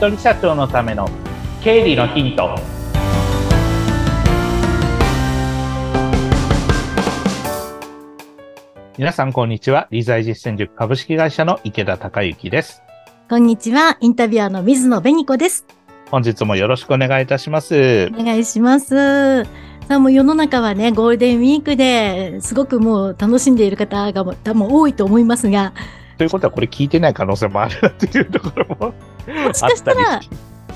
人社長のための経理のヒント。皆さんこんにちは。理財実践塾株式会社の池田孝之です。こんにちは。インタビュアーの水野紅子です。本日もよろしくお願いいたします。お願いします。さあもう世の中はねゴールデンウィークですごくもう楽しんでいる方が多分多いと思いますが。ということはこれ聞いてない可能性もあるなっていうところももしかしたら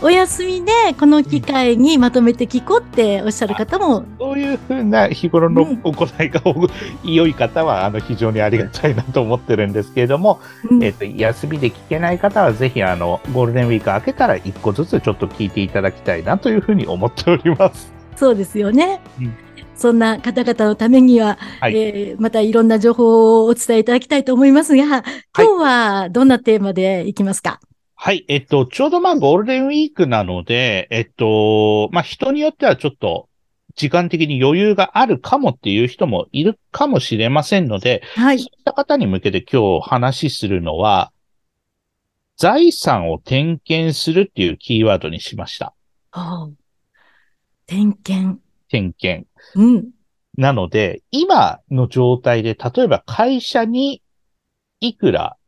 お休みでこの機会にまとめて聞こうっておっしゃる方も、そういうふうな日頃の行いが、うん、良い方はあの非常にありがたいなと思ってるんですけれども、うん、えっと休みで聞けない方はぜひあのゴールデンウィーク明けたら1個ずつちょっと聞いていただきたいなというふうに思っております。そうですよね。うん。そんな方々のためには、はい、えー、またいろんな情報をお伝えいただきたいと思いますが、今日はどんなテーマでいきますか、はいはい。えっと、ちょうどまあゴールデンウィークなので、えっと、まあ人によってはちょっと時間的に余裕があるかもっていう人もいるかもしれませんので、はい。そういった方に向けて今日話するのは、財産を点検するっていうキーワードにしました。はあ、点検。点検。うん。なので、今の状態で、例えば会社にいくら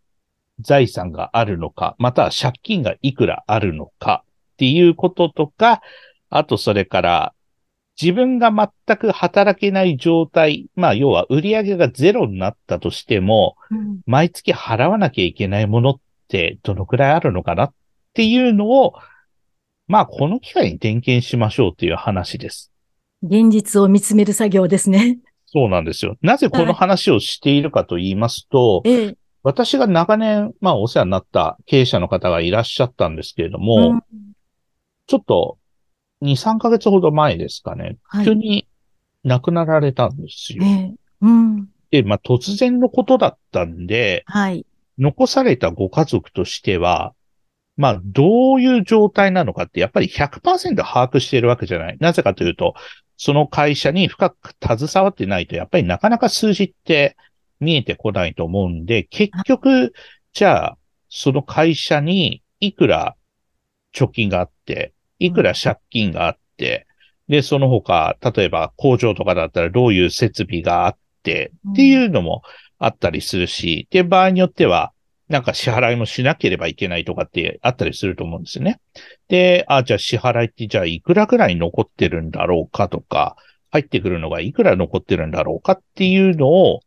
財産があるのか、または借金がいくらあるのかっていうこととか、あとそれから自分が全く働けない状態、まあ要は売上がゼロになったとしても、うん、毎月払わなきゃいけないものってどのくらいあるのかな？っていうのを、まあこの機会に点検しましょうっていう話です。現実を見つめる作業ですね。そうなんですよ。なぜこの話をしているかと言いますと、はいええ、私が長年、まあお世話になった経営者の方がいらっしゃったんですけれども、うん、ちょっと2、3ヶ月ほど前ですかね、はい、急に亡くなられたんですよ。えうん、で、まあ突然のことだったんで、はい、残されたご家族としては、まあ、どういう状態なのかって、やっぱり100%把握しているわけじゃない。なぜかというと、その会社に深く携わってないと、やっぱりなかなか数字って見えてこないと思うんで、結局、じゃあ、その会社にいくら貯金があって、いくら借金があって、で、その他、例えば工場とかだったらどういう設備があって、っていうのもあったりするし、で、場合によっては、なんか支払いもしなければいけないとかってあったりすると思うんですよね。で、あ、じゃあ支払いってじゃあいくらくらい残ってるんだろうかとか、入ってくるのがいくら残ってるんだろうかっていうのを、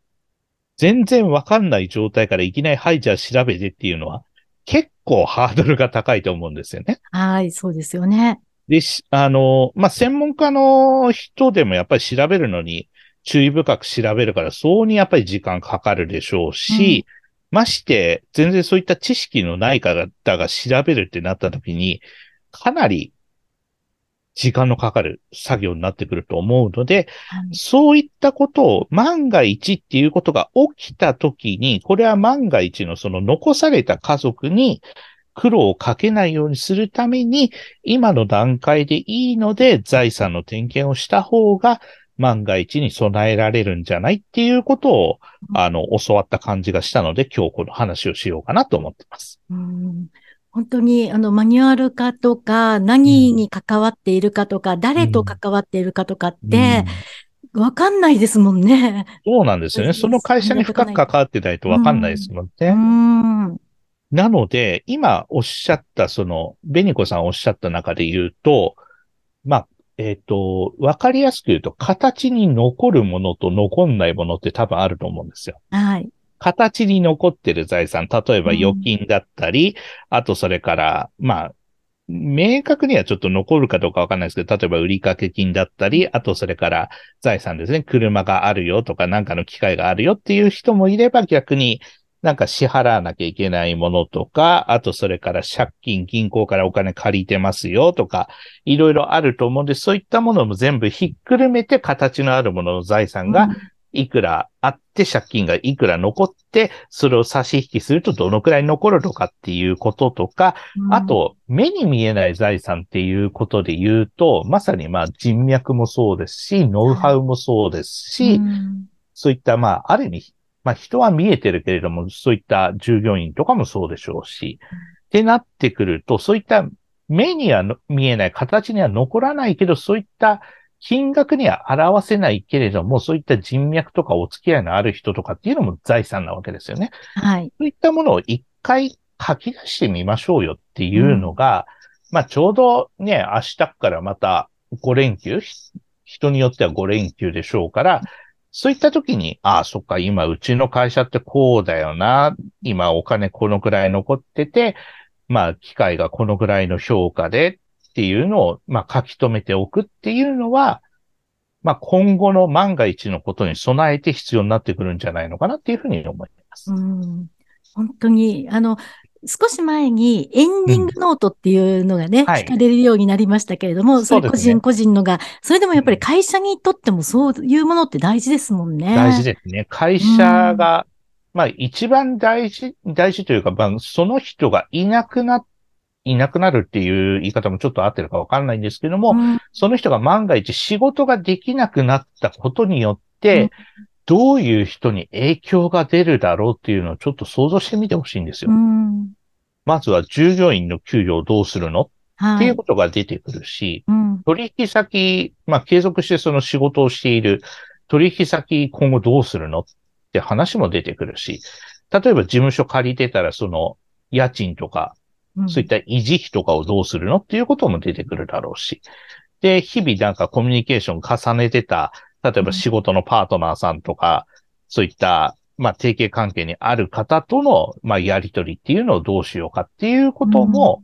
全然わかんない状態からいきなり、はい、じゃあ調べてっていうのは、結構ハードルが高いと思うんですよね。はい、そうですよね。で、あの、まあ、専門家の人でもやっぱり調べるのに注意深く調べるから、そうにやっぱり時間かかるでしょうし、うん、まして、全然そういった知識のない方が調べるってなった時に、かなり時間のかかる作業になってくると思うので、はい、そういったことを万が一っていうことが起きたときに、これは万が一のその残された家族に苦労をかけないようにするために、今の段階でいいので財産の点検をした方が万が一に備えられるんじゃないっていうことを、あの、教わった感じがしたので、今日この話をしようかなと思ってます。うん本当に、あの、マニュアル化とか、何に関わっているかとか、うん、誰と関わっているかとかって、わ、かんないですもんね。そうなんですよね。その会社に深く関わってないとわかんないですもんね。うん、なので、今おっしゃった、その、ベニコさんおっしゃった中で言うと、まあ、えっ、ー、と、わかりやすく言うと、形に残るものと残んないものって多分あると思うんですよ。はい。形に残ってる財産、例えば預金だったり、うん、あとそれから、まあ、明確にはちょっと残るかどうかわかんないですけど、例えば売掛金だったり、あとそれから財産ですね。車があるよとか、なんかの機械があるよっていう人もいれば逆になんか支払わなきゃいけないものとか、あとそれから借金、銀行からお金借りてますよとか、いろいろあると思うんで、そういったものも全部ひっくるめて形のあるものの財産がいくらあって借金がいくら残って、それを差し引きするとどのくらい残るのかっていうこととか、うん、あと、目に見えない財産っていうことで言うと、まさにまあ人脈もそうですし、ノウハウもそうですし、うん、そういったまあ、ある意味、まあ人は見えてるけれども、そういった従業員とかもそうでしょうし、ってなってくると、そういった目には見えない、形には残らないけど、そういった金額には表せないけれども、そういった人脈とかお付き合いのある人とかっていうのも財産なわけですよね。はい。そういったものを一回書き出してみましょうよっていうのが、うん、まあちょうどね、明日からまた5連休、人によっては5連休でしょうから、そういった時に、ああ、そっか、今うちの会社ってこうだよな、今お金このくらい残ってて、まあ機械がこのくらいの評価でっていうのを、まあ書き留めておくっていうのは、まあ今後の万が一のことに備えて必要になってくるんじゃないのかなっていうふうに思います。うん本当に、あの、少し前にエンディングノートっていうのがね、うんはい、聞かれるようになりましたけれども、それ個人個人のが、それでもやっぱり会社にとってもそういうものって大事ですもんね。大事ですね。会社が、うん、まあ一番大事、大事というか、まあ、その人がいなくなっいなくなるっていう言い方もちょっと合ってるかわかんないんですけども、うん、その人が万が一仕事ができなくなったことによって、どういう人に影響が出るだろうっていうのをちょっと想像してみてほしいんですよ。うん、まずは従業員の給料をどうするの、はい、っていうことが出てくるし、うん、取引先、まあ継続してその仕事をしている取引先今後どうするの？って話も出てくるし、例えば事務所借りてたらその家賃とか、そういった維持費とかをどうするのっていうことも出てくるだろうし。で、日々なんかコミュニケーション重ねてた例えば仕事のパートナーさんとか、そういった、まあ、提携関係にある方との、まあ、やりとりっていうのをどうしようかっていうことも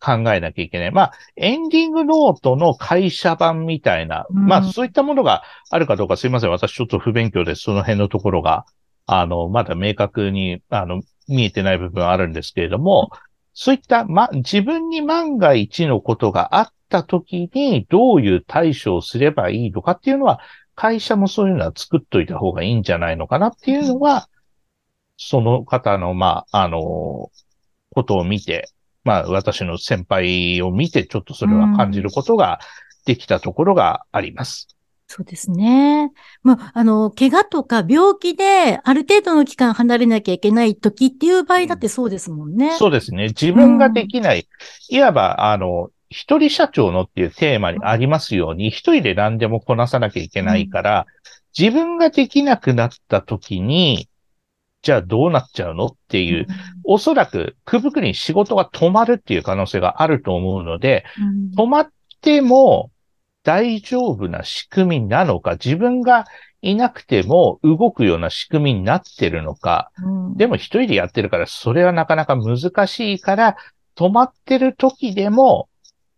考えなきゃいけない。うん、まあ、エンディングノートの会社版みたいな、うん、まあ、そういったものがあるかどうかすいません。私ちょっと不勉強でその辺のところが、あの、まだ明確に、あの、見えてない部分はあるんですけれども、そういった、ま、自分に万が一のことがあった時にどういう対処をすればいいのかっていうのは、会社もそういうのは作っといた方がいいんじゃないのかなっていうのは、その方の、まあ、あの、ことを見て、まあ、私の先輩を見て、ちょっとそれは感じることができたところがあります。そうですね。まあ、あの、怪我とか病気である程度の期間離れなきゃいけない時っていう場合だってそうですもんね。そうですね。自分ができない、いわば、あの、一人社長のっていうテーマにありますように、一人で何でもこなさなきゃいけないから、自分ができなくなった時に、じゃあどうなっちゃうのっていう、おそらく、くぶくに仕事が止まるっていう可能性があると思うので、止まっても大丈夫な仕組みなのか、自分がいなくても動くような仕組みになってるのか、でも一人でやってるから、それはなかなか難しいから、止まってる時でも、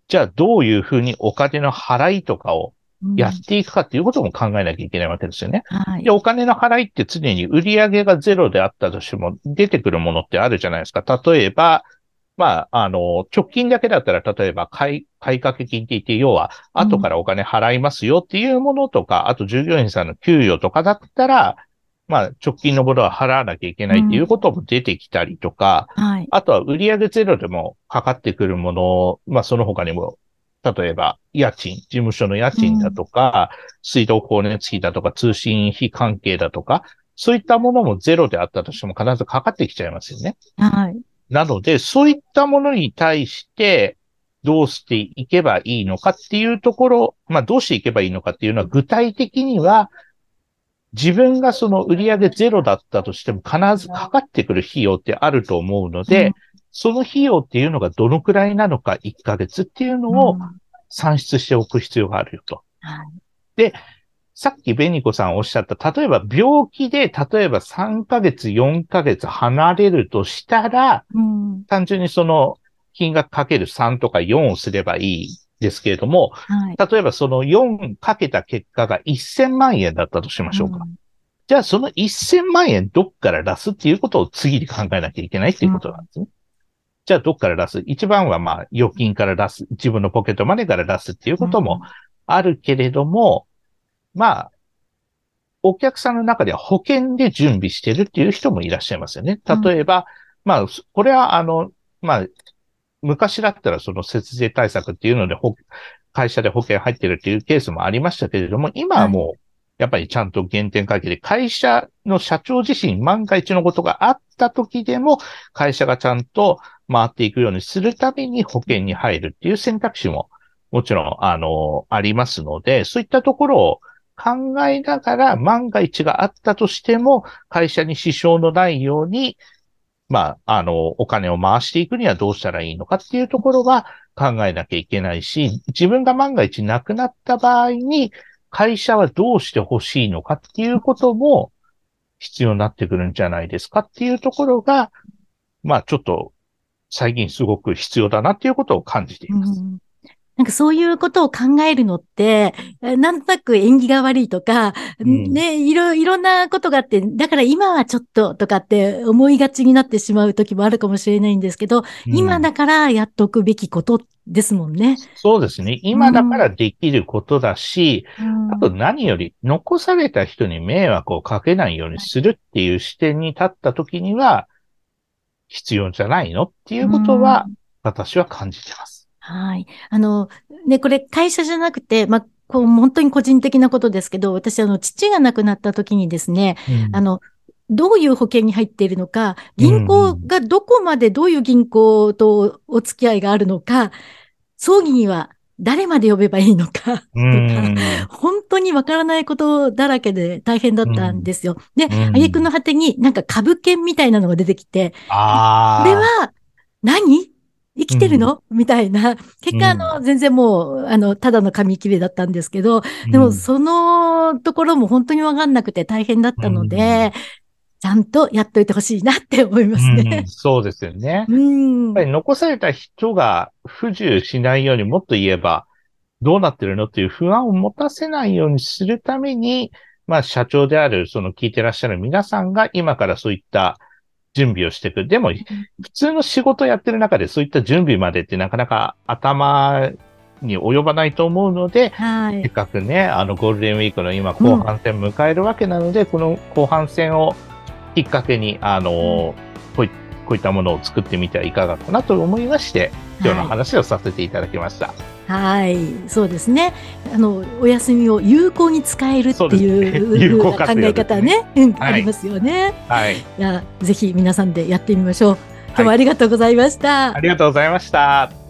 じゃあどういうふうにお金の払いとかをやっていくかっていうことも考えなきゃいけないわけですよね。はい、で、お金の払いって常に売り上げがゼロであったとしても出てくるものってあるじゃないですか。例えば、まあ、あの、直近だけだったら、例えば買い、買い掛け金って言って、要は、後からお金払いますよっていうものとか、うん、あと従業員さんの給与とかだったら、まあ、直近のものは払わなきゃいけないっていうことも出てきたりとか、うんはい、あとは売上ゼロでもかかってくるもの、まあ、その他にも、例えば、家賃、事務所の家賃だとか、うん、水道光熱費だとか、通信費関係だとか、そういったものもゼロであったとしても必ずかかってきちゃいますよね。はい。なので、そういったものに対して、どうしていけばいいのかっていうところ、まあ、どうしていけばいいのかっていうのは、具体的には、自分がその売上ゼロだったとしても必ずかかってくる費用ってあると思うので、うん、その費用っていうのがどのくらいなのか1ヶ月っていうのを算出しておく必要があるよと。はい、で、さっきベニコさんおっしゃった、例えば病気で、例えば3ヶ月、4ヶ月離れるとしたら、うん、単純にその金額かける3とか4をすればいいですけれども、はい、例えばその4かけた結果が1000万円だったとしましょうか。うん、じゃあその1000万円どっから出すっていうことを次に考えなきゃいけないっていうことなんですね。うん、じゃあどっから出す？一番はまあ預金から出す、自分のポケットマネーから出すっていうこともあるけれども、うん、まあ、お客さんの中では保険で準備してるっていう人もいらっしゃいますよね。例えば、まあ、これはあの、まあ、昔だったらその節税対策っていうので、会社で保険入ってるっていうケースもありましたけれども、今はもう、やっぱりちゃんと原点回帰で、会社の社長自身万が一のことがあっった時でも、会社がちゃんと回っていくようにするために保険に入るっていう選択肢も、もちろん、あの、ありますので、そういったところを考えながら、万が一があったとしても、会社に支障のないように、まあ、あの、お金を回していくにはどうしたらいいのかっていうところは考えなきゃいけないし、自分が万が一亡くなった場合に、会社はどうしてほしいのかっていうことも必要になってくるんじゃないですかっていうところが、まあちょっと最近すごく必要だなっていうことを感じています。なんかそういうことを考えるのって、なんとなく縁起が悪いとか、うん、ね、いろ、いろんなことがあって、だから今はちょっととかって思いがちになってしまう時もあるかもしれないんですけど、うん、今だからやっておくべきことですもんね。そうですね。今だからできることだし、うん、あと何より残された人に迷惑をかけないようにするっていう視点に立った時には、必要じゃないのっていうことは、私は感じてます。はい。あの、ね、これ会社じゃなくて、まあ、こう、本当に個人的なことですけど、私、あの、父が亡くなった時にですね、うん、あの、どういう保険に入っているのか、銀行がどこまでどういう銀行とお付き合いがあるのか、葬儀には誰まで呼べばいいのか、とか、本当にわからないことだらけで大変だったんですよ。で、あげくの果てになんか株券みたいなのが出てきて、これは何？生きてるの、うん、みたいな。結果、あの、全然もう、あの、ただの紙切れだったんですけど、でも、そのところも本当にわかんなくて大変だったので、ちゃんとやっといてほしいなって思いますね。うん、そうですよね。うん、やっぱり残された人が不自由しないようにもっと言えば、どうなってるのっていう不安を持たせないようにするために、まあ社長である、その聞いてらっしゃる皆さんが今からそういった準備をしていく。でも、普通の仕事やってる中でそういった準備までってなかなか頭に及ばないと思うので、はい、せっかくね、あのゴールデンウィークの今後半戦迎えるわけなので、うん、この後半戦をきっかけに、あの、こういこういったものを作ってみてはいかがかなと思いまして、今日の話をさせていただきました。はいはい、そうですね。あの、お休みを有効に使えるっていう、ね、考え方ね、うん、はい、ありますよね。はい。いや、ぜひ皆さんでやってみましょう。今日もありがとうございました。ありがとうございました。